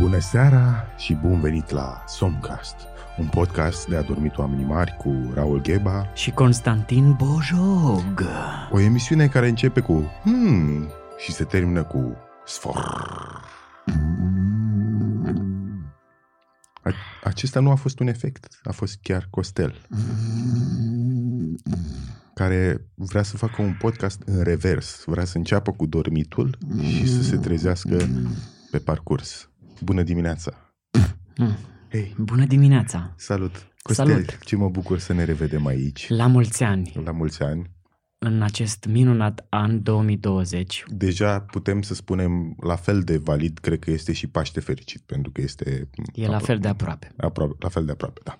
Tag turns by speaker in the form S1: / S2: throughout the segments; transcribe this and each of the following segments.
S1: Bună seara și bun venit la Somcast, un podcast de adormit oamenii mari cu Raul Gheba,
S2: și Constantin Bojog.
S1: o emisiune care începe cu hmm și se termină cu sfor. A- Acesta nu a fost un efect, a fost chiar Costel, care vrea să facă un podcast în revers, vrea să înceapă cu dormitul și să se trezească pe parcurs. Bună dimineața!
S2: Mm.
S1: Hei,
S2: Bună dimineața!
S1: Salut! Costel,
S2: Salut.
S1: ce mă bucur să ne revedem aici.
S2: La mulți ani,
S1: La mulți ani.
S2: în acest minunat an 2020.
S1: Deja putem să spunem la fel de valid, cred că este și Paște fericit, pentru că este...
S2: E la fel de aproape.
S1: Aproape, la fel de aproape, da.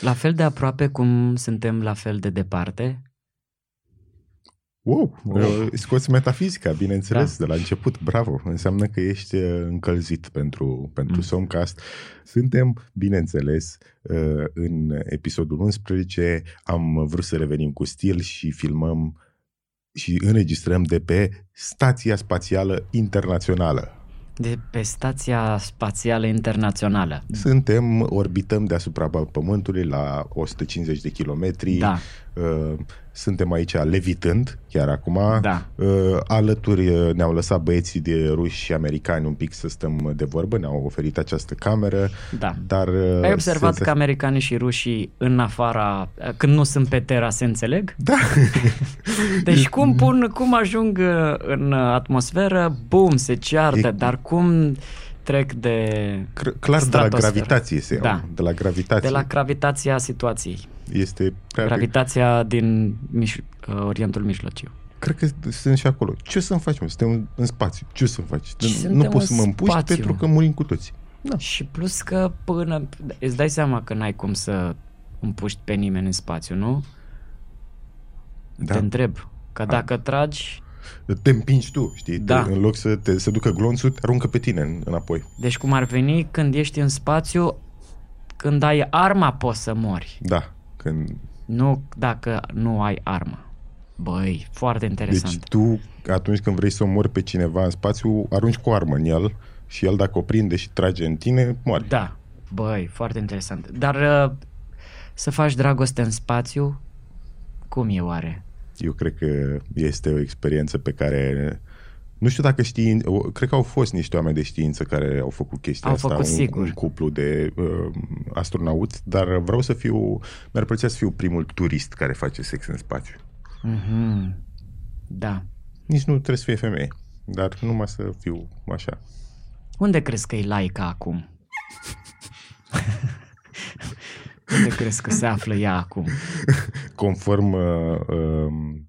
S2: La fel de aproape cum suntem la fel de departe.
S1: Wow, wow. scoți metafizica, bineînțeles,
S2: Da.
S1: de la început, bravo. Înseamnă că ești uh, încălzit pentru, pentru
S2: Mm.
S1: Somcast. Suntem, bineînțeles, uh, în episodul 11. Am vrut să revenim cu stil și filmăm și înregistrăm de pe Stația Spațială Internațională.
S2: De pe Stația Spațială Internațională.
S1: Suntem, orbităm deasupra Pământului la 150 de kilometri.
S2: Da,
S1: Uh, Suntem aici levitând, chiar acum.
S2: da.
S1: Uh, Alături uh, ne-au lăsat băieții de ruși și americani un pic să stăm de vorbă, ne-au oferit această cameră,
S2: Da.
S1: dar... uh,
S2: Ai observat
S1: se-
S2: că americanii și rușii în afara, când nu sunt pe Terra, se înțeleg?
S1: Da,
S2: Deci cum pun, cum ajung uh, în atmosferă, bum, se ceartă,
S1: E-
S2: dar cum trec de,
S1: cr- clar de la
S2: Stratosferă.
S1: gravitație se iau.
S2: Da.
S1: De la gravitație.
S2: de la gravitația situației.
S1: Este prea...
S2: Gravitația din Miș- uh, Orientul Mijlociu.
S1: Cred că sunt și acolo. Ce să-mi faci, mă? Suntem în spațiu. Ce să-mi faci?
S2: Ce
S1: nu
S2: suntem
S1: poți să
S2: în
S1: mă împuști
S2: spațiu?
S1: pentru că murim cu toți. Da.
S2: Și plus că până... Îți dai seama că n-ai cum să împuști pe nimeni în spațiu, nu?
S1: Da.
S2: Te întreb. Că dacă tragi...
S1: Te împingi tu, știi?
S2: Da.
S1: Te, în loc să te să ducă glonțul, te aruncă pe tine în- înapoi.
S2: Deci cum ar veni când ești în spațiu, când ai arma poți să mori.
S1: Da. Când...
S2: Nu dacă nu ai armă. Băi, foarte interesant.
S1: Deci tu, atunci când vrei să omori pe cineva în spațiu, arunci cu o armă în el și el dacă o prinde și trage în tine, moare.
S2: Da, băi, foarte interesant. Dar uh, să faci dragoste în spațiu, cum e oare?
S1: Eu cred că este o experiență pe care... Nu știu dacă știi, o- cred că au fost niște oameni de știință care au făcut chestia
S2: Au
S1: asta,
S2: făcut,
S1: un,
S2: sigur.
S1: un cuplu de uh, astronauți, dar vreau să fiu, mi-ar plăcea să fiu primul turist care face sex în spațiu.
S2: Mhm. Da.
S1: Nici nu trebuie să fie femeie, dar numai să fiu așa.
S2: Unde crezi că e laica acum? Unde crezi că se află ea acum?
S1: Conform uh, um,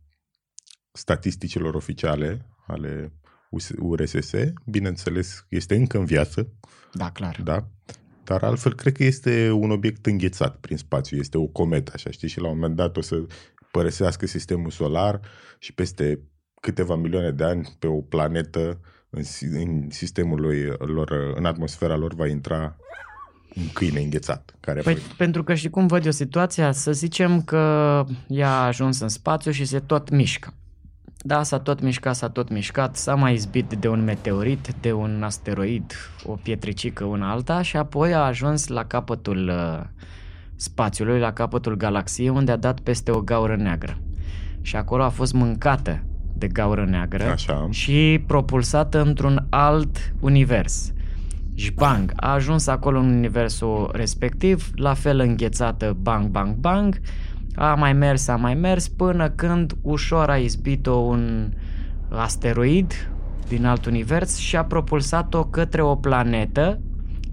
S1: statisticilor oficiale ale US- URSS, bineînțeles, este încă în viață,
S2: Da, clar.
S1: da? Dar altfel, cred că este un obiect înghețat prin spațiu. Este o cometă, așa, știi? Și la un moment dat o să părăsească sistemul solar și peste câteva milioane de ani pe o planetă în, si- în sistemul lui, lor, în atmosfera lor va intra un câine înghețat. Care
S2: Păi,
S1: va...
S2: pentru că știi cum văd eu situația? Să zicem că ea a ajuns în spațiu și se tot mișcă. Da, s-a tot mișcat, s-a tot mișcat, s-a mai izbit de un meteorit, de un asteroid, o pietricică, una alta și apoi a ajuns la capătul uh, spațiului, la capătul galaxiei, unde a dat peste o gaură neagră. Și acolo a fost mâncată de gaură neagră
S1: Așa.
S2: și propulsată într-un alt univers. Și bang, a ajuns acolo în universul respectiv, la fel înghețată, bang, bang, bang, a mai mers, a mai mers, până când ușor a izbit-o un asteroid din alt univers și a propulsat-o către o planetă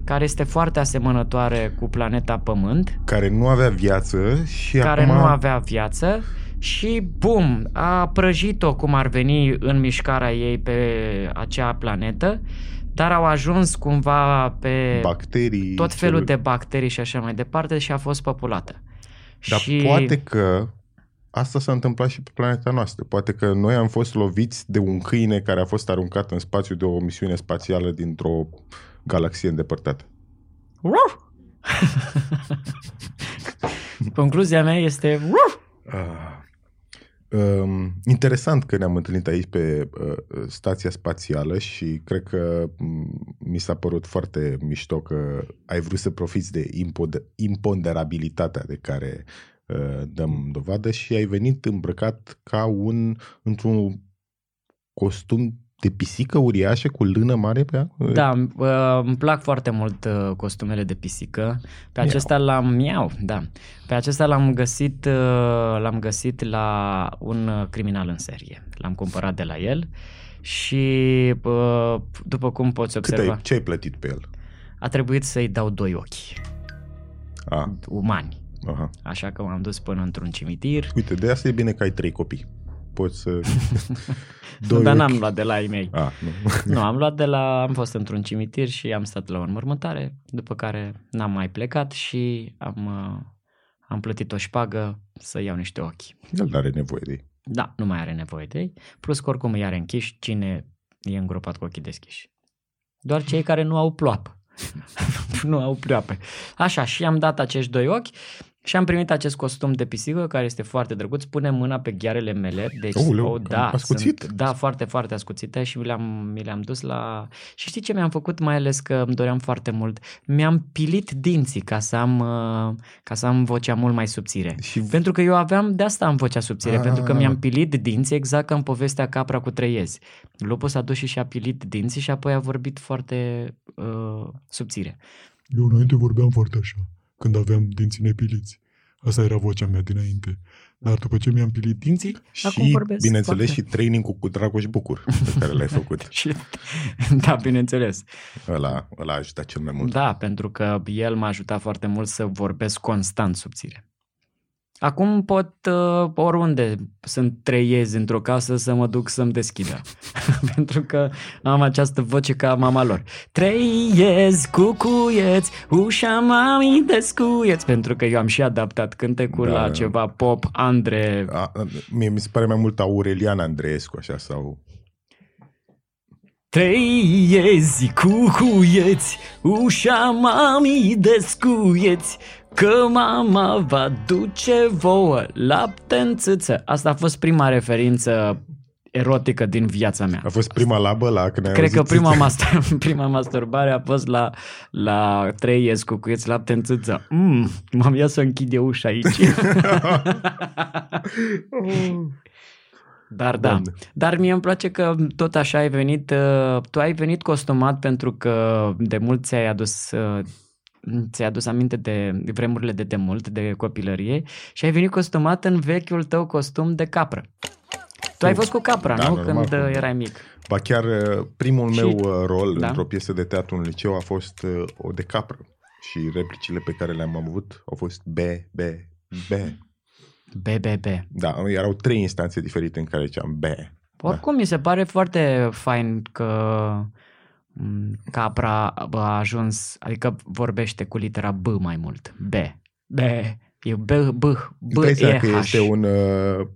S2: care este foarte asemănătoare cu planeta Pământ,
S1: Care nu avea viață și
S2: care
S1: acum...
S2: nu avea viață și bum, a prăjit-o cum ar veni în mișcarea ei pe acea planetă, dar au ajuns cumva pe
S1: bacterii...
S2: tot felul
S1: celule-
S2: de bacterii și așa mai departe și a fost populată.
S1: Dar
S2: și
S1: poate că asta s-a întâmplat și pe planeta noastră. Poate că noi am fost loviți de un câine care a fost aruncat în spațiu de o misiune spațială dintr-o galaxie îndepărtată.
S2: Concluzia mea este
S1: Ah. Um, interesant că ne-am întâlnit aici pe uh, stația spațială și cred că um, mi s-a părut foarte mișto că ai vrut să profiți de impod- imponderabilitatea de care uh, dăm dovadă și ai venit îmbrăcat ca un într-un costum de pisică uriașă cu lână mare pe ea?
S2: Da, uh, îmi plac foarte mult uh, costumele de pisică. Pe acesta miau. l-am miau, da. Pe acesta l-am găsit uh, l-am găsit la un criminal în serie. L-am cumpărat de la el și după cum poți observa...
S1: Cât ai, ce ai plătit pe el?
S2: A trebuit să-i dau doi ochi.
S1: A.
S2: Umani.
S1: Aha.
S2: Așa că m-am dus până într-un cimitir.
S1: Uite, de asta e bine că ai trei copii poți să...
S2: Doi Dar n-am luat de la ei mei.
S1: Ah, nu.
S2: nu, am luat de la... Am fost într-un cimitir și am stat la o înmormântare, după care n-am mai plecat și am, uh, am plătit o șpagă să iau niște ochi.
S1: El nu are nevoie de ei.
S2: Da, nu mai are nevoie de ei. Plus că oricum îi are închiși cine e îngropat cu ochii deschiși. Doar cei care nu au ploapă. nu au pleoape. Așa, și am dat acești doi ochi și am primit acest costum de pisică care este foarte drăguț. Pune mâna pe ghearele mele. Deci,
S1: Ouleu, oh, da, ascuțit?
S2: Sunt, da, foarte, foarte ascuțite și mi le-am, mi le-am dus la... Și știi ce mi-am făcut? Mai ales că îmi doream foarte mult. Mi-am pilit dinții ca să am, uh, ca să am vocea mult mai subțire. Și... Pentru că eu aveam, de asta am vocea subțire, A... pentru că mi-am pilit dinții exact ca în povestea Capra cu trăiezi. Lupul s-a dus și și-a pilit dinții și apoi a vorbit foarte uh, subțire.
S3: Eu înainte vorbeam foarte așa când aveam dinții nepiliți. Asta era vocea mea dinainte. Dar după ce mi-am pilit dinții...
S1: Și, bineînțeles, foarte. și training cu Dragoș Bucur pe care l-ai făcut.
S2: și, da, bineînțeles.
S1: Ăla, ăla a ajutat cel mai mult.
S2: Da, pentru că el m-a ajutat foarte mult să vorbesc constant subțire. Acum pot uh, oriunde sunt trei iezi într-o casă să mă duc să-mi deschidă. Pentru că am această voce ca mama lor. Trei iezi, cucuieți, ușa mami descuieți. Pentru că eu am și adaptat cântecul da. la ceva pop Andre.
S1: A, mie mi se pare mai mult Aurelian Andreescu așa sau...
S2: Trei iezi, cucuieți, ușa mami descuieți. Că mama va duce vouă lapte în țâță. Asta a fost prima referință erotică din viața mea.
S1: A fost prima labă la când
S2: Cred că prima, master, prima masturbare a fost la, la trei ies cu cuieți lapte în țâță. Mm, m-am ia să închid eu ușa aici. Dar da, Doamne. dar mie îmi place că tot așa ai venit, uh, tu ai venit costumat pentru că de mult ți-ai adus uh, ți-ai adus aminte de vremurile de demult, de copilărie și ai venit costumat în vechiul tău costum de capră. Tu ai fost cu capra, da, nu? Normal, Când uh, erai mic.
S1: Ba chiar uh, primul și... meu uh, rol da? într-o piesă de teatru în liceu a fost o de capră. Și replicile pe care le-am avut au fost B, B, B.
S2: B, B, B.
S1: Da, erau trei instanțe diferite în care ziceam B.
S2: Oricum, da. mi se pare foarte fain că Mm, Capra a ajuns, adică vorbește cu litera B mai mult. B. B. E B, B, B,
S1: e că H. este un, uh,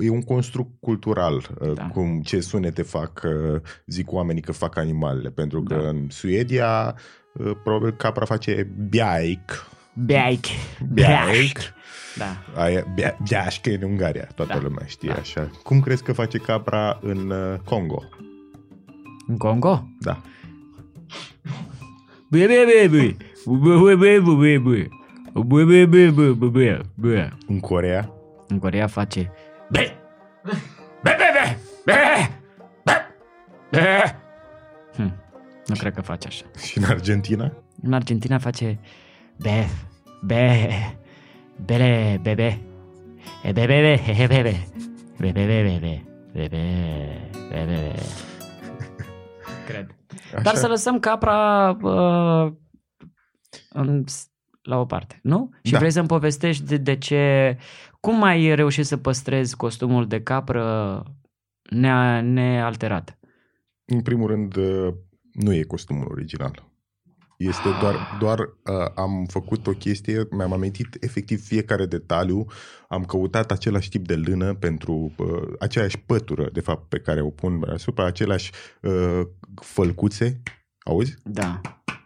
S1: e un construct cultural, uh, da. cum ce sunete fac, uh, zic oamenii că fac animalele, pentru că da. în Suedia probabil capra face biaic.
S2: Beaic.
S1: Beaic.
S2: Da.
S1: Aia, beașcă e în Ungaria, toată da. lumea știe da. așa. Cum crezi că face capra în Congo?
S2: În Congo?
S1: Da.
S2: Bă, bă, bă, bă. Bă, bă, bă, bă, bă. Bă, bă, bă, bă, bă, bă.
S1: În Corea?
S2: În Corea face... Bă! Bă, bă, bă! Bă! Bă! Bă! Nu cred că face așa.
S1: Și în Argentina?
S2: În Argentina face be, be, bele, bebe, bebe, bebe, bebe, bebe, bebe, bebe, bebe, bebe cred. Așa. Dar să lăsăm capra uh, în, la o parte, nu? Și da. vrei să-mi povestești de, de ce... Cum ai reușit să păstrezi costumul de capră ne- nealterat?
S1: În primul rând, uh, nu e costumul original. Este doar, doar uh, am făcut o chestie, mi-am amintit efectiv fiecare detaliu, am căutat același tip de lână pentru uh, aceeași pătură, de fapt, pe care o pun asupra, aceleași uh, fălcuțe, auzi?
S2: Da.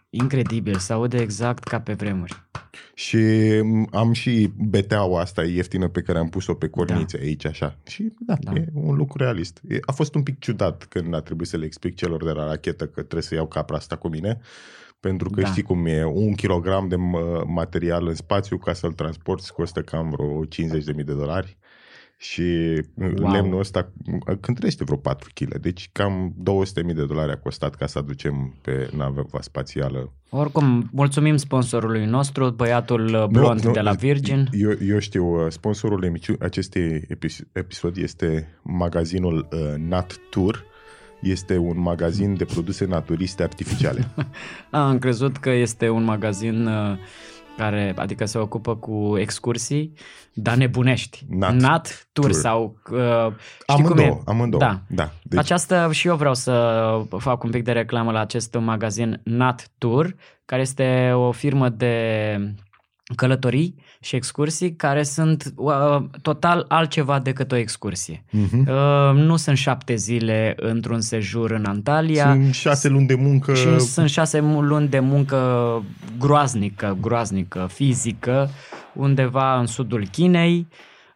S2: Incredibil, se aude exact ca pe vremuri.
S1: Și m, am și beteaua asta ieftină pe care am pus-o pe cornițe aici, așa. Și da,
S2: Da.
S1: da, e un lucru realist. E, a fost un pic ciudat când a trebuit să le explic celor de la rachetă că trebuie să iau capra asta cu mine, pentru că
S2: Da.
S1: știi cum e, un kilogram de mă, material în spațiu ca să-l transporti costă cam vreo 50.000 de dolari. Și
S2: Wow.
S1: wow. lemnul ăsta cântărește vreo 4 kg, deci cam 200.000 de dolari a costat ca să aducem pe nava spațială
S2: Oricum, mulțumim sponsorului nostru, băiatul uh, blond
S1: Nu, nu,
S2: de la Virgin.
S1: Eu, eu știu, uh, sponsorul emisiunii acestei epi- episod este magazinul uh, Nat Tour. Este un magazin de produse naturiste artificiale.
S2: Am crezut că este un magazin uh, care, adică se ocupă cu excursii, dar nebunești.
S1: Nat
S2: Nat Tour
S1: Tour.
S2: sau... Uh, știi cum
S1: amândouă,
S2: e?
S1: amândouă.
S2: Da.
S1: da.
S2: Deci... Aceasta și eu vreau să fac un pic de reclamă la acest magazin Nat Tour, care este o firmă de călătorii și excursii care sunt uh, total altceva decât o excursie.
S1: Mhm.
S2: Uh, nu sunt șapte zile într-un sejur în Antalya.
S1: Sunt șase luni de muncă.
S2: Și sunt șase mu- luni de muncă groaznică, groaznică, fizică, undeva în sudul Chinei.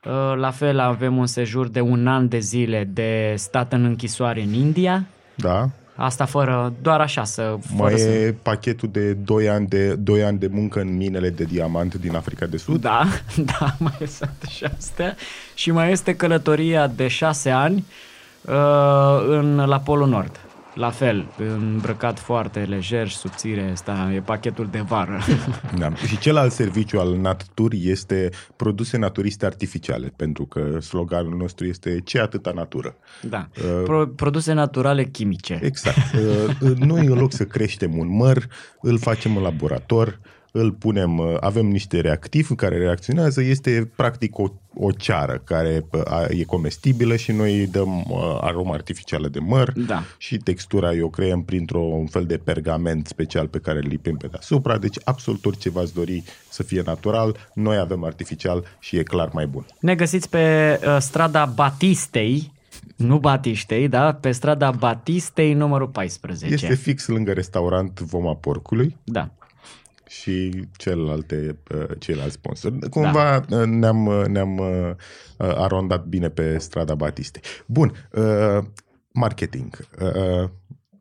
S2: Uh, La fel avem un sejur de un an de zile de stat în închisoare în India.
S1: Da.
S2: Asta fără, doar așa să... Fără
S1: Mai
S2: să...
S1: e pachetul de 2 ani de, 2 ani de muncă în minele de diamant din Africa de Sud.
S2: Da, da, mai sunt și astea. Și mai este călătoria de șase ani uh, în, la Polul Nord. La fel, îmbrăcat foarte lejer și subțire, asta e pachetul de vară.
S1: Da. Și celălalt serviciu al Natur este produse naturiste artificiale, pentru că sloganul nostru este ce atâta natură.
S2: Da. Pro- produse naturale chimice.
S1: Exact. Uh, Noi, în loc să creștem un măr, îl facem în laborator, îl punem, uh, avem niște reactivi care reacționează, este practic o, o ceară care uh, a- e comestibilă și noi îi dăm uh, aromă artificială de măr
S2: Da.
S1: și textura eu creăm printr-un fel de pergament special pe care îl lipim pe deasupra, deci absolut orice v-ați dori să fie natural, noi avem artificial și e clar mai bun.
S2: Ne găsiți pe uh, strada Batistei, nu Batiștei, da? Pe strada Batistei numărul 14.
S1: Este fix lângă restaurant Voma Porcului,
S2: Da.
S1: Și celelalte, uh, ceilalți sponsori. Cumva da. ne-am, uh, ne-am uh, uh, arondat bine pe strada Batistei. Bun, uh, marketing. Uh,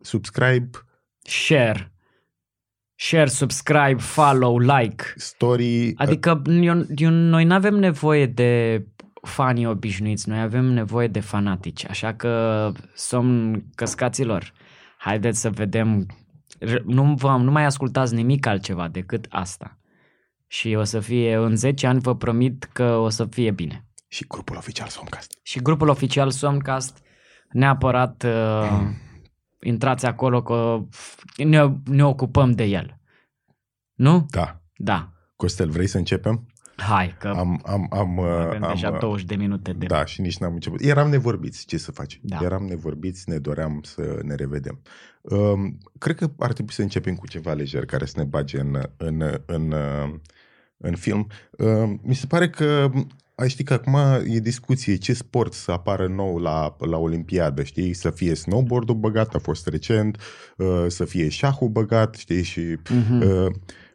S1: subscribe,
S2: Share. Share, subscribe, follow, like.
S1: story.
S2: Adică eu, eu, noi nu avem nevoie de fanii obișnuiți, noi avem nevoie de fanatici, așa că somn căscaților. Haideți să vedem, R- nu, vă, nu mai ascultați nimic altceva decât asta. Și o să fie, în 10 ani vă promit că o să fie bine.
S1: Și grupul oficial Somcast.
S2: Și grupul oficial Somcast, neapărat uh, intrați acolo că ne, ne ocupăm de el. Nu?
S1: Da.
S2: Da.
S1: Costel, vrei să începem?
S2: Hai, că
S1: Am, am, am, uh,
S2: avem
S1: am,
S2: deja
S1: uh,
S2: 20 de minute de...
S1: Da, și nici n-am început. Eram nevorbiți, ce să faci?
S2: Da.
S1: Eram nevorbiți, ne doream să ne revedem. Um, cred că ar trebui să începem cu ceva lejer care să ne bage în, în, în, uh, în film. Um, mi se pare că ai ști că acum e discuție ce sport să apară nou la, la Olimpiadă, știi? Să fie snowboard-ul băgat, a fost recent, uh, să fie șahul băgat, știi? Și
S2: Mhm.
S1: uh,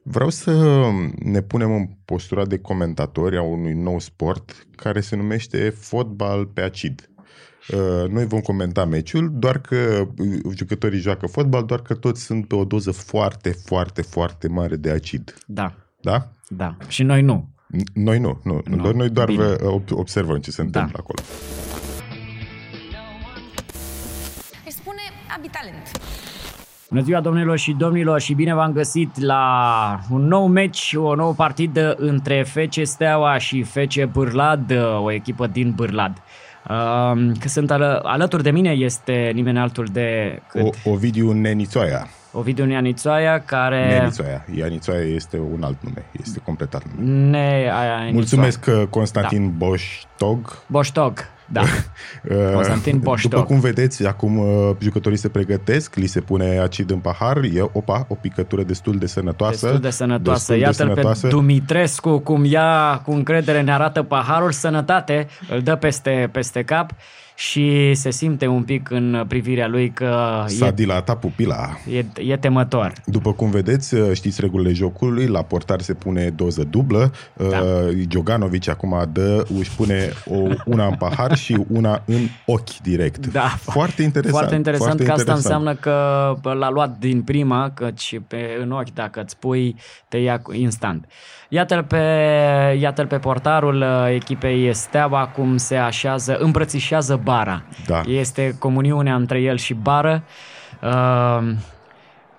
S1: vreau să ne punem în postura de comentatori a unui nou sport care se numește fotbal pe acid. Uh, Noi vom comenta meciul, doar că uh, jucătorii joacă fotbal, doar că toți sunt pe o doză foarte, foarte, foarte mare de acid.
S2: Da,
S1: Da?
S2: da. Și noi nu.
S1: N- Noi nu, nu.
S2: Nu,
S1: nu. Noi doar
S2: bine.
S1: vă, ob- observăm ce se întâmplă acolo.
S4: Își spune abitalent.
S2: Bună ziua, domnilor și domnilor, și bine v-am găsit la un nou meci, o nouă partidă între FC Steaua și FC Bârlad, o echipă din Bârlad. Um, că sunt ală, alături de mine este nimeni altul de cât
S1: O, Ovidiu Nenițoaia.
S2: Ovidiu Neanițoaia, care
S1: Nenițoaia. Ianițoaia este un alt nume. Este complet alt nume.
S2: ne... a- a-
S1: Mulțumesc, uh, Constantin da. Boștog.
S2: Boștog. Da. Constantin Boștoc.
S1: După cum vedeți, acum uh, jucătorii se pregătesc, li se pune acid în pahar, e opa, o picătură destul de sănătoasă.
S2: Destul de sănătoasă.
S1: destul de
S2: Iată-l
S1: sănătoasă.
S2: pe Dumitrescu cum ia cu încredere ne arată paharul, sănătate, îl dă peste, peste cap și se simte un pic în privirea lui că
S1: S-a
S2: e,
S1: dilatat pupila.
S2: e, e temător.
S1: După cum vedeți, uh, știți regulile jocului, la portar se pune doză dublă,
S2: Da.
S1: da. Joganovic acum dă, își pune o, una în pahar și una în ochi direct.
S2: Da.
S1: Foarte interesant.
S2: Foarte interesant
S1: foarte
S2: că asta
S1: interesant.
S2: înseamnă că l-a luat din prima, căci pe, în ochi dacă îți pui, te ia cu- instant. Iată-l pe, iată pe portarul uh, echipei Steaua cum se așează, îmbrățișează bara.
S1: Da.
S2: Este comuniunea între el și bară. Uh,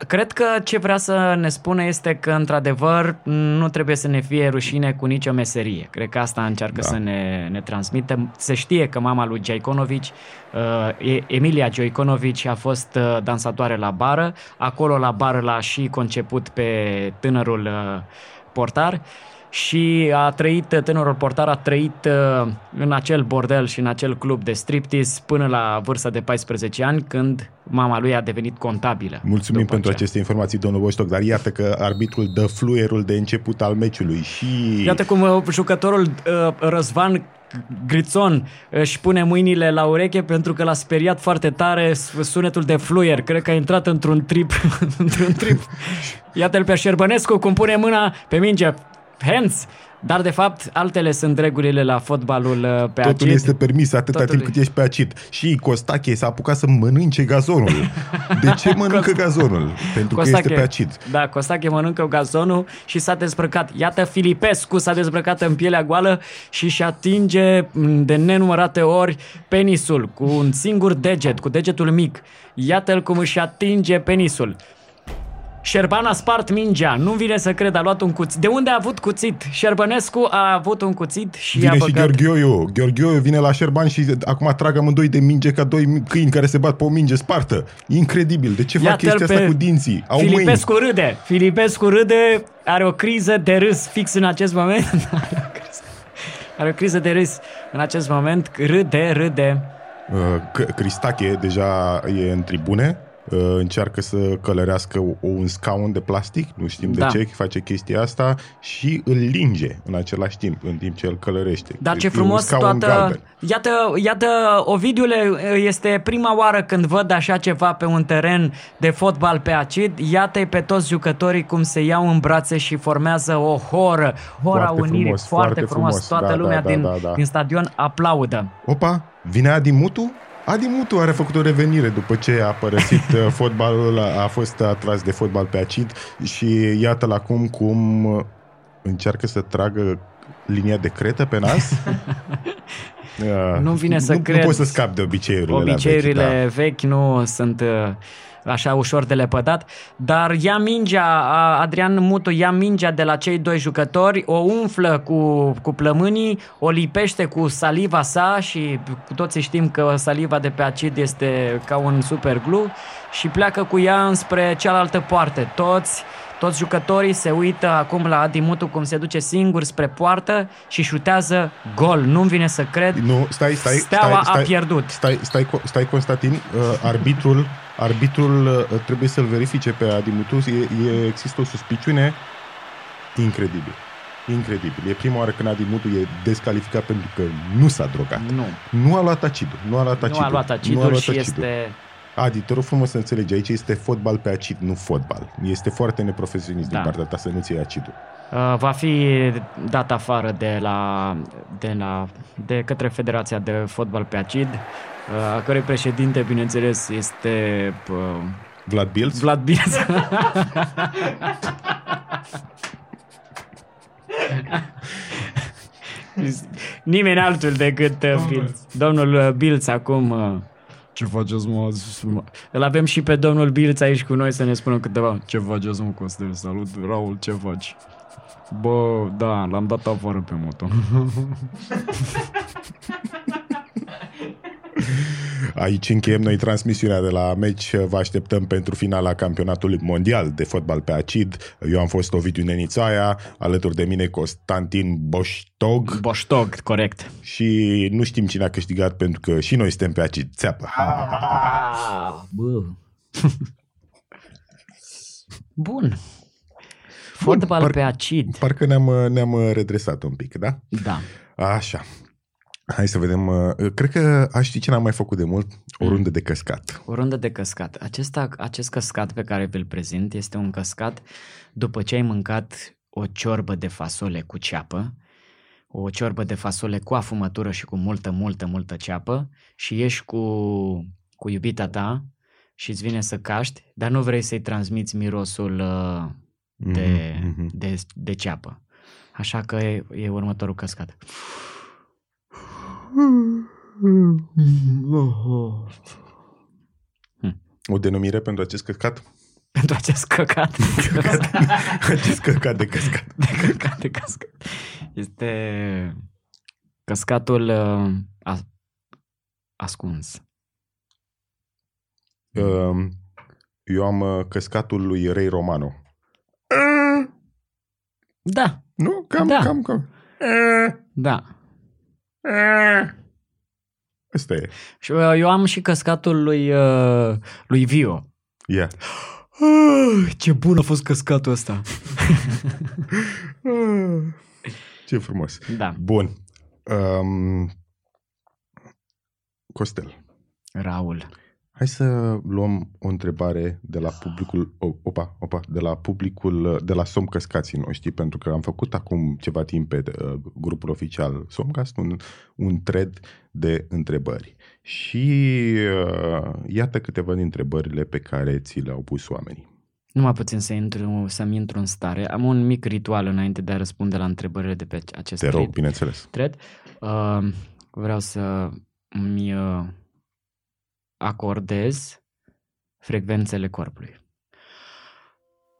S2: Cred că ce vrea să ne spune este că, într-adevăr, nu trebuie să ne fie rușine cu nicio meserie. Cred că asta încearcă
S1: Da.
S2: să ne, ne transmită. Se știe că mama lui Giaconovic, uh, E- Emilia Giaconovic, a fost uh, dansatoare la bară. Acolo la bară l-a și conceput pe tânărul uh, portar și a trăit, tânărul portar a trăit uh, în acel bordel și în acel club de striptease până la vârsta de 14 ani, când mama lui a devenit contabilă.
S1: Mulțumim
S2: După
S1: pentru
S2: ce-
S1: aceste informații, domnul Boștoc, dar iată că arbitrul dă fluierul de început al meciului și...
S2: Iată cum uh, jucătorul uh, Răzvan Grițon își pune mâinile la ureche pentru că l-a speriat foarte tare s- sunetul de fluier. Cred că a intrat într-un trip. într-un trip. Iată-l pe Șerbănescu cum pune mâna pe minge. Hands! Dar de fapt altele sunt regulile la fotbalul uh, pe
S1: Totul
S2: acid.
S1: este permis atâta
S2: Totul
S1: timp
S2: e-
S1: cât ești pe acid. Și Costache s-a apucat să mănânce gazonul. De ce mănâncă gazonul? Pentru că este pe acid.
S2: Da, Costache mănâncă gazonul și s-a dezbrăcat. Iată Filipescu s-a dezbrăcat în pielea goală și și atinge m, de nenumărate ori penisul cu un singur deget, cu degetul mic. Iată-l cum își atinge penisul. Șerban a spart mingea, nu vine să cred, a luat un cuțit. De unde a avut cuțit? Șerbănescu a avut un cuțit și
S1: Vine
S2: a
S1: și
S2: băgat...
S1: Gheorghiuiu. Gheorghiuiu vine la Șerban și acum trag amândoi de minge ca doi câini care se bat pe o minge spartă. Incredibil. De ce fac
S2: Iată-l
S1: chestia asta
S2: pe
S1: cu dinții? Au mâini.
S2: Filipescu râde. Filipescu râde, are o criză de râs fix în acest moment. are, o criză, are o criză de râs în acest moment. Râde, râde.
S1: Uh, C- Cristache deja e în tribune. Uh, încearcă să călărească o- un scaun de plastic, nu știm
S2: Da.
S1: de ce face chestia asta și îl linge în același timp, în timp ce îl călărește.
S2: Dar ce
S1: E un
S2: frumos
S1: scaun
S2: toată...
S1: galben.
S2: Iată, iată, Ovidiule, este prima oară când văd așa ceva pe un teren de fotbal pe acid. Iată-i pe toți jucătorii cum se iau în brațe și formează o horă. Hora
S1: Foarte
S2: unirii,
S1: frumos,
S2: foarte,
S1: foarte
S2: frumos.
S1: frumos.
S2: Toată
S1: Da,
S2: lumea
S1: da,
S2: din,
S1: da, da.
S2: din stadion aplaudă.
S1: Opa, vine Adi Mutu? Adi Mutu are făcut o revenire după ce a părăsit uh, fotbalul, a fost atras de fotbal pe acid și iată-l acum cum uh, încearcă să tragă linia de cretă pe nas. Uh,
S2: Nu vine să
S1: nu,
S2: cred.
S1: Nu poți să scapi de obiceiurile alea
S2: Obiceiurile
S1: vechi, da.
S2: vechi nu sunt uh, așa ușor de lepădat, dar ia mingea, a- Adrian Mutu ia mingea de la cei doi jucători, o umflă cu, cu plămânii, o lipește cu saliva sa și cu toții știm că saliva de pe acid este ca un super glue și pleacă cu ea înspre cealaltă poartă. Toți toți jucătorii se uită acum la Adi Mutu cum se duce singur spre poartă și șutează gol. Nu-mi vine să cred.
S1: Nu, stai, stai,
S2: Steaua
S1: stai,
S2: a
S1: stai,
S2: pierdut.
S1: Stai, stai, Co- stai Constantin, uh, arbitrul, arbitrul uh, trebuie să-l verifice pe Adi Mutu, e, e, există o suspiciune incredibil. Incredibil. E prima oară când Adi Mutu e descalificat pentru că nu s-a drogat.
S2: Nu.
S1: Nu a luat acidul. Nu a luat acidul.
S2: Nu a luat acidul
S1: Nu a luat
S2: și
S1: acidul.
S2: este...
S1: Adi, te rog frumos să înțelegi, aici este fotbal pe acid, nu fotbal. Este foarte neprofesionist
S2: Da.
S1: din partea ta să nu-ți iei acidul.
S2: Uh, va fi dat afară de la, de la de către Federația de Fotbal pe Acid, uh, a cărei președinte, bineînțeles, este uh,
S1: Vlad Bilț?
S2: Vlad Bilț. Nimeni altul decât uh, Bilț. Domnul uh, Bilț acum... uh, Ce faceți, mă? mă? Îl avem și pe domnul Bilț aici cu noi să ne spună câteva. Ce faceți, mă, Costel? Salut, Raul, ce faci? Bă, da, l-am dat afară pe moto.
S1: Aici încheiem noi transmisiunea de la meci. Vă așteptăm pentru finala campionatului mondial de fotbal pe acid. Eu am fost Ovidiu Nenițaia, alături de mine Constantin Boștog
S2: Boștog, corect.
S1: și nu știm cine a câștigat pentru că și noi suntem pe acid. Țeapă!
S2: Bă. Bun. Fotbal
S1: par-
S2: pe acid.
S1: Parcă ne-am, ne-am redresat un pic, da?
S2: Da.
S1: Așa. Hai să vedem. uh, Cred că aș ști ce n-am mai făcut de mult. O rundă de căscat.
S2: O rundă de căscat. Acesta, acest căscat pe care vi-l prezint este un căscat după ce ai mâncat o ciorbă de fasole cu ceapă, o ciorbă de fasole cu afumătură și cu multă, multă, multă ceapă și ești cu, cu iubita ta și îți vine să caști, dar nu vrei să-i transmiți mirosul uh, de,
S1: Mhm, mhm.
S2: de, de ceapă. Așa că e, e următorul căscat.
S1: O denumire pentru acest căscat?
S2: Pentru acest căcat.
S1: acest căcat de căscat.
S2: de căcat de cascat. Este căscatul uh, a, ascuns.
S1: Um, Eu am uh, căscatul lui Ray Romano.
S2: Da,
S1: Nu? Cam,
S2: Da.
S1: cam, cam.
S2: da.
S1: Asta e.
S2: Și uh, eu am și căscatul lui, uh, lui Vio.
S1: Ia.
S2: Ah, ce bun a fost căscatul ăsta.
S1: Ce frumos.
S2: Da,
S1: Bun. Um, Costel,
S2: Raul.
S1: Hai să luăm o întrebare de la publicul, o, opa, opa, de la publicul, de la Somcăscații noștri, pentru că am făcut acum ceva timp pe uh, grupul oficial Somcast un, un thread de întrebări. Și uh, iată câteva din întrebările pe care ți le-au pus oamenii.
S2: Numai puțin să intru, să-mi intru în stare. Am un mic ritual înainte de a răspunde la întrebările de pe acest
S1: Te rog,
S2: thread.
S1: bineînțeles.
S2: thread. Uh, vreau să îmi uh, acordez frecvențele corpului.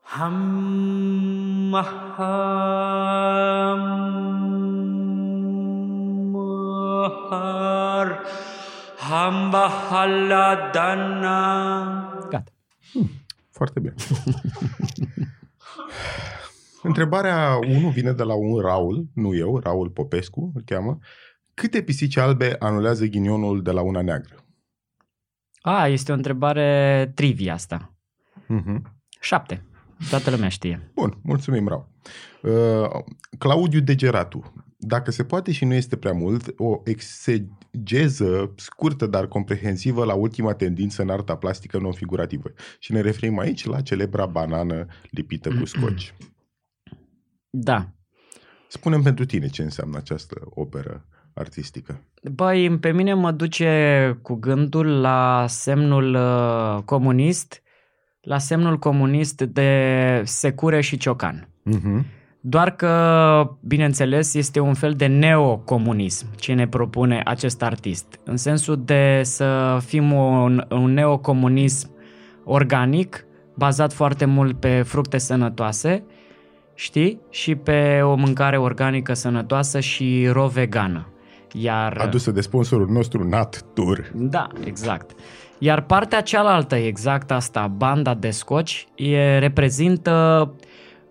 S2: Ham, ham, har, ham, bahaladana. Gata.
S1: Foarte bine. Întrebarea 1 vine de la un Raul, nu eu, Raul Popescu îl cheamă. Câte pisici albe anulează ghinionul de la una neagră?
S2: A, este o întrebare trivia asta.
S1: Uh-huh.
S2: Șapte. Toată lumea știe.
S1: Bun, mulțumim, Raul. Uh, Claudiu Degeratu. Dacă se poate și nu este prea mult, o exegeză scurtă, dar comprehensivă la ultima tendință în arta plastică non-figurativă. Și ne referim aici la celebra banană lipită cu scoci.
S2: Da.
S1: Spunem pentru tine ce înseamnă această operă artistică.
S2: Băi, pe mine mă duce cu gândul la semnul uh, comunist, la semnul comunist de secure și ciocan.
S1: Uh-huh.
S2: Doar că, bineînțeles, este un fel de neocomunism ce ne propune acest artist. În sensul de să fim un, un neocomunism organic, bazat foarte mult pe fructe sănătoase, știi? Și pe o mâncare organică sănătoasă și ro-vegană. Iar...
S1: Adusă de sponsorul nostru Natur.
S2: Da, exact. Iar partea cealaltă, exact asta, banda de scoci, e, reprezintă,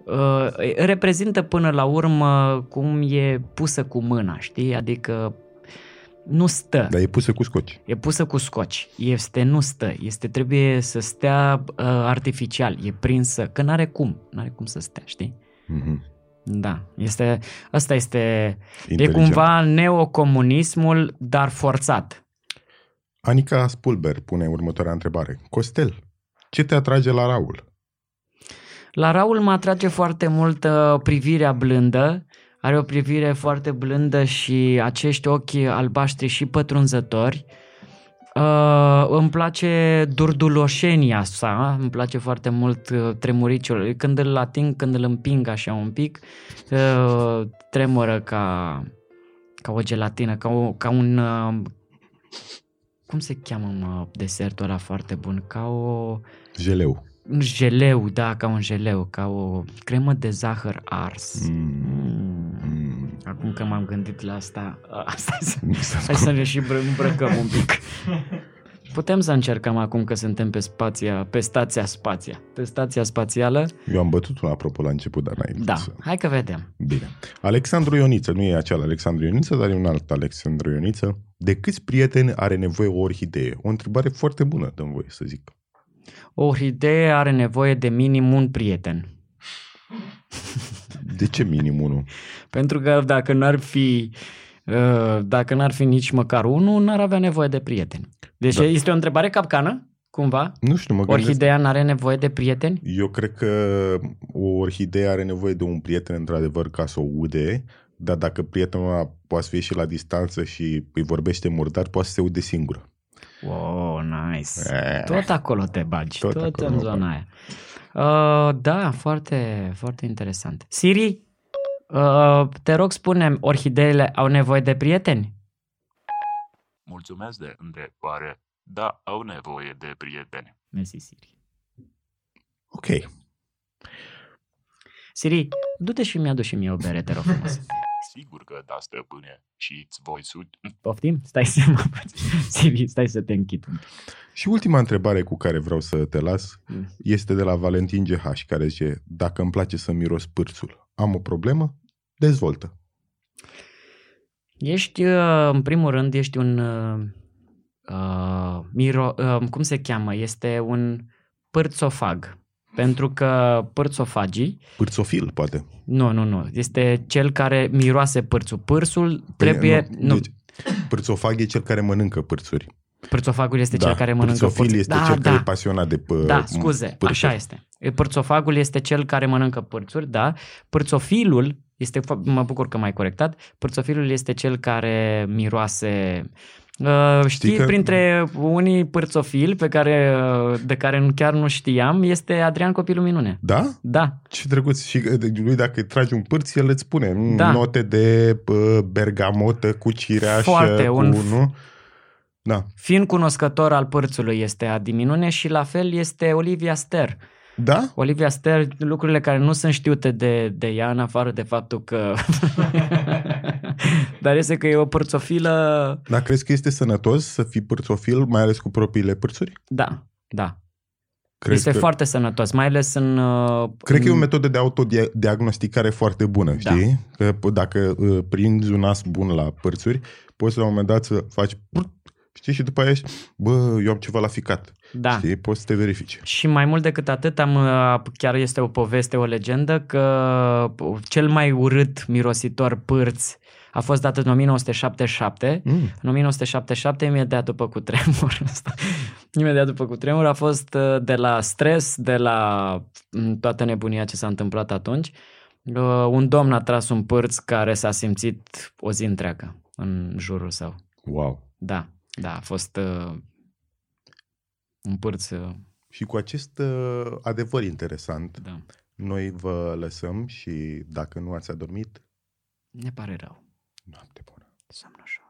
S2: uh, reprezintă până la urmă cum e pusă cu mâna, știi? Adică nu stă,
S1: Dar e pusă cu scoci.
S2: e pusă cu scoci, este nu stă, este trebuie să stea uh, artificial, e prinsă, că n-are cum, n-are cum să stea, știi?
S1: Uh-huh.
S2: Da, este, asta este, e
S1: Inteligent.
S2: cumva neocomunismul, dar forțat.
S1: Anica Spulber pune următoarea întrebare. Costel, ce te atrage la Raul?
S2: La Raul mă atrage foarte mult uh, privirea blândă, are o privire foarte blândă și acești ochi albaștri și pătrunzători. Uh, îmi place durduloșenia sa, îmi place foarte mult uh, tremuriciul. Când îl ating, când îl împing așa un pic, uh, tremură ca, ca o gelatină, ca, o, ca un... Uh, cum se cheamă mă, desertul ăla foarte bun? Ca o...
S1: Jeleu.
S2: Un geleu, da, ca un geleu, ca o cremă de zahăr ars. Mm.
S1: Mm.
S2: Acum că m-am gândit la asta, asta să,
S1: Mi s-a
S2: hai să ne și îmbră- îmbrăcăm un pic. Putem să încercăm acum că suntem pe, spația, pe stația spația, pe stația spațială.
S1: Eu am bătut un apropo la început, dar n-ai vrut
S2: Da,
S1: să...
S2: hai că vedem.
S1: Bine. Alexandru Ioniță, nu e acel Alexandru Ioniță, dar e un alt Alexandru Ioniță. De câți prieteni are nevoie o orhidee? O întrebare foarte bună, dăm voie să zic.
S2: O orhidee are nevoie de minim un prieten.
S1: De ce minim unul?
S2: Pentru că dacă n-ar fi uh, dacă n-ar fi nici măcar unul, n-ar avea nevoie de prieteni. Deci
S1: Da.
S2: este o întrebare capcană, cumva?
S1: Nu știu, mă gândesc.
S2: Orhideea n-are nevoie de prieteni?
S1: Eu cred că o orhidee are nevoie de un prieten, într-adevăr, ca să o ude, dar dacă prietenul ăla poate să fie și la distanță și îi vorbește murdar, poate să se ude singură.
S2: Wow, nice.
S1: Eh.
S2: Tot acolo te bagi, tot,
S1: Tot
S2: tot
S1: acolo
S2: în
S1: mă
S2: zona aia. Uh, da, foarte, foarte interesant. Siri, uh, te rog spune orhideele au nevoie de prieteni?
S5: Mulțumesc de întrebare. Da, au nevoie de prieteni.
S2: Mersi, Siri.
S1: Ok.
S2: Siri, du-te și mi-adu și mie o bere, te rog frumos.
S5: Sigur că da, stăpâne. Și îți voi sud...
S2: Poftim? Stai să mă Siri, stai să te închid. un pic.
S1: Și ultima întrebare cu care vreau să te las
S2: Mm.
S1: este de la Valentin GH, care zice, dacă îmi place să miros pârțul, am o problemă? Dezvoltă.
S2: Ești, uh, în primul rând, ești un... Uh, uh, miro, uh, cum se cheamă? Este un pârțofag. Pentru că pârțofagii
S1: Pârțofil, poate.
S2: Nu, nu, nu. Este cel care miroase pârțul. Pârsul trebuie...
S1: Păi,
S2: Nu,
S1: Deci, pârțofag e cel care mănâncă pârțuri.
S2: pârțofagul este cel care mănâncă
S1: Pârțofil
S2: pârți.
S1: este
S2: da,
S1: cel
S2: da,
S1: care e pasionat de pă,
S2: Da, scuze,
S1: pârțuri.
S2: așa este. Pârțofagul este cel care mănâncă pârțuri, da. Pârțofilul este, fo- mă bucur că m-ai corectat, pârțofilul este cel care miroase Uh, știi,
S1: că-
S2: printre unii pârțofili pe care, uh, de care chiar nu știam, este Adrian Copilul Minune.
S1: Da?
S2: Da,
S1: Ce drăguț. Și de- lui dacă îi tragi un pârț, el îți spune mm,
S2: Da.
S1: note de pă, bergamotă cu cireaș,
S2: Foarte,
S1: cu,
S2: un-
S1: nu? Da.
S2: fiind cunoscător al pârțului este Adi Minune și la fel este Olivia Ster.
S1: Da?
S2: Olivia Ster, lucrurile care nu sunt știute de, de ea, în afară de faptul că... Dar este că e o părțofilă...
S1: Dar crezi că este sănătos să fii pârțofil, mai ales cu propriile pârțuri?
S2: Da, da.
S1: Crezi
S2: este
S1: că...
S2: foarte sănătos, mai ales în... uh,
S1: Cred că e o
S2: în-
S1: metodă de autodiagnosticare foarte bună,
S2: Da.
S1: știi? Că p- dacă uh, prinzi un as bun la părțuri, poți la un moment dat să faci... prut, Știi? Și după aia ești, bă, eu am ceva la ficat.
S2: Da.
S1: Știi? Poți să te verifici.
S2: Și mai mult decât atât, am, uh, chiar este o poveste, o legendă, că cel mai urât mirositor pârț a fost dat în 1977
S1: Mm.
S2: În 1977, imediat după cutremur, ăsta, imediat după cutremur, a fost uh, de la stres, de la mm, toată nebunia ce s-a întâmplat atunci, uh, un domn a tras un pârț care s-a simțit o zi întreagă în jurul său.
S1: Wow.
S2: Da, da, a fost uh, un pârț, uh,
S1: Și cu acest uh, adevăr interesant,
S2: da,
S1: noi vă lăsăm și dacă nu ați adormit,
S2: ne pare rău.
S1: noapte bună.
S2: Somn ușor.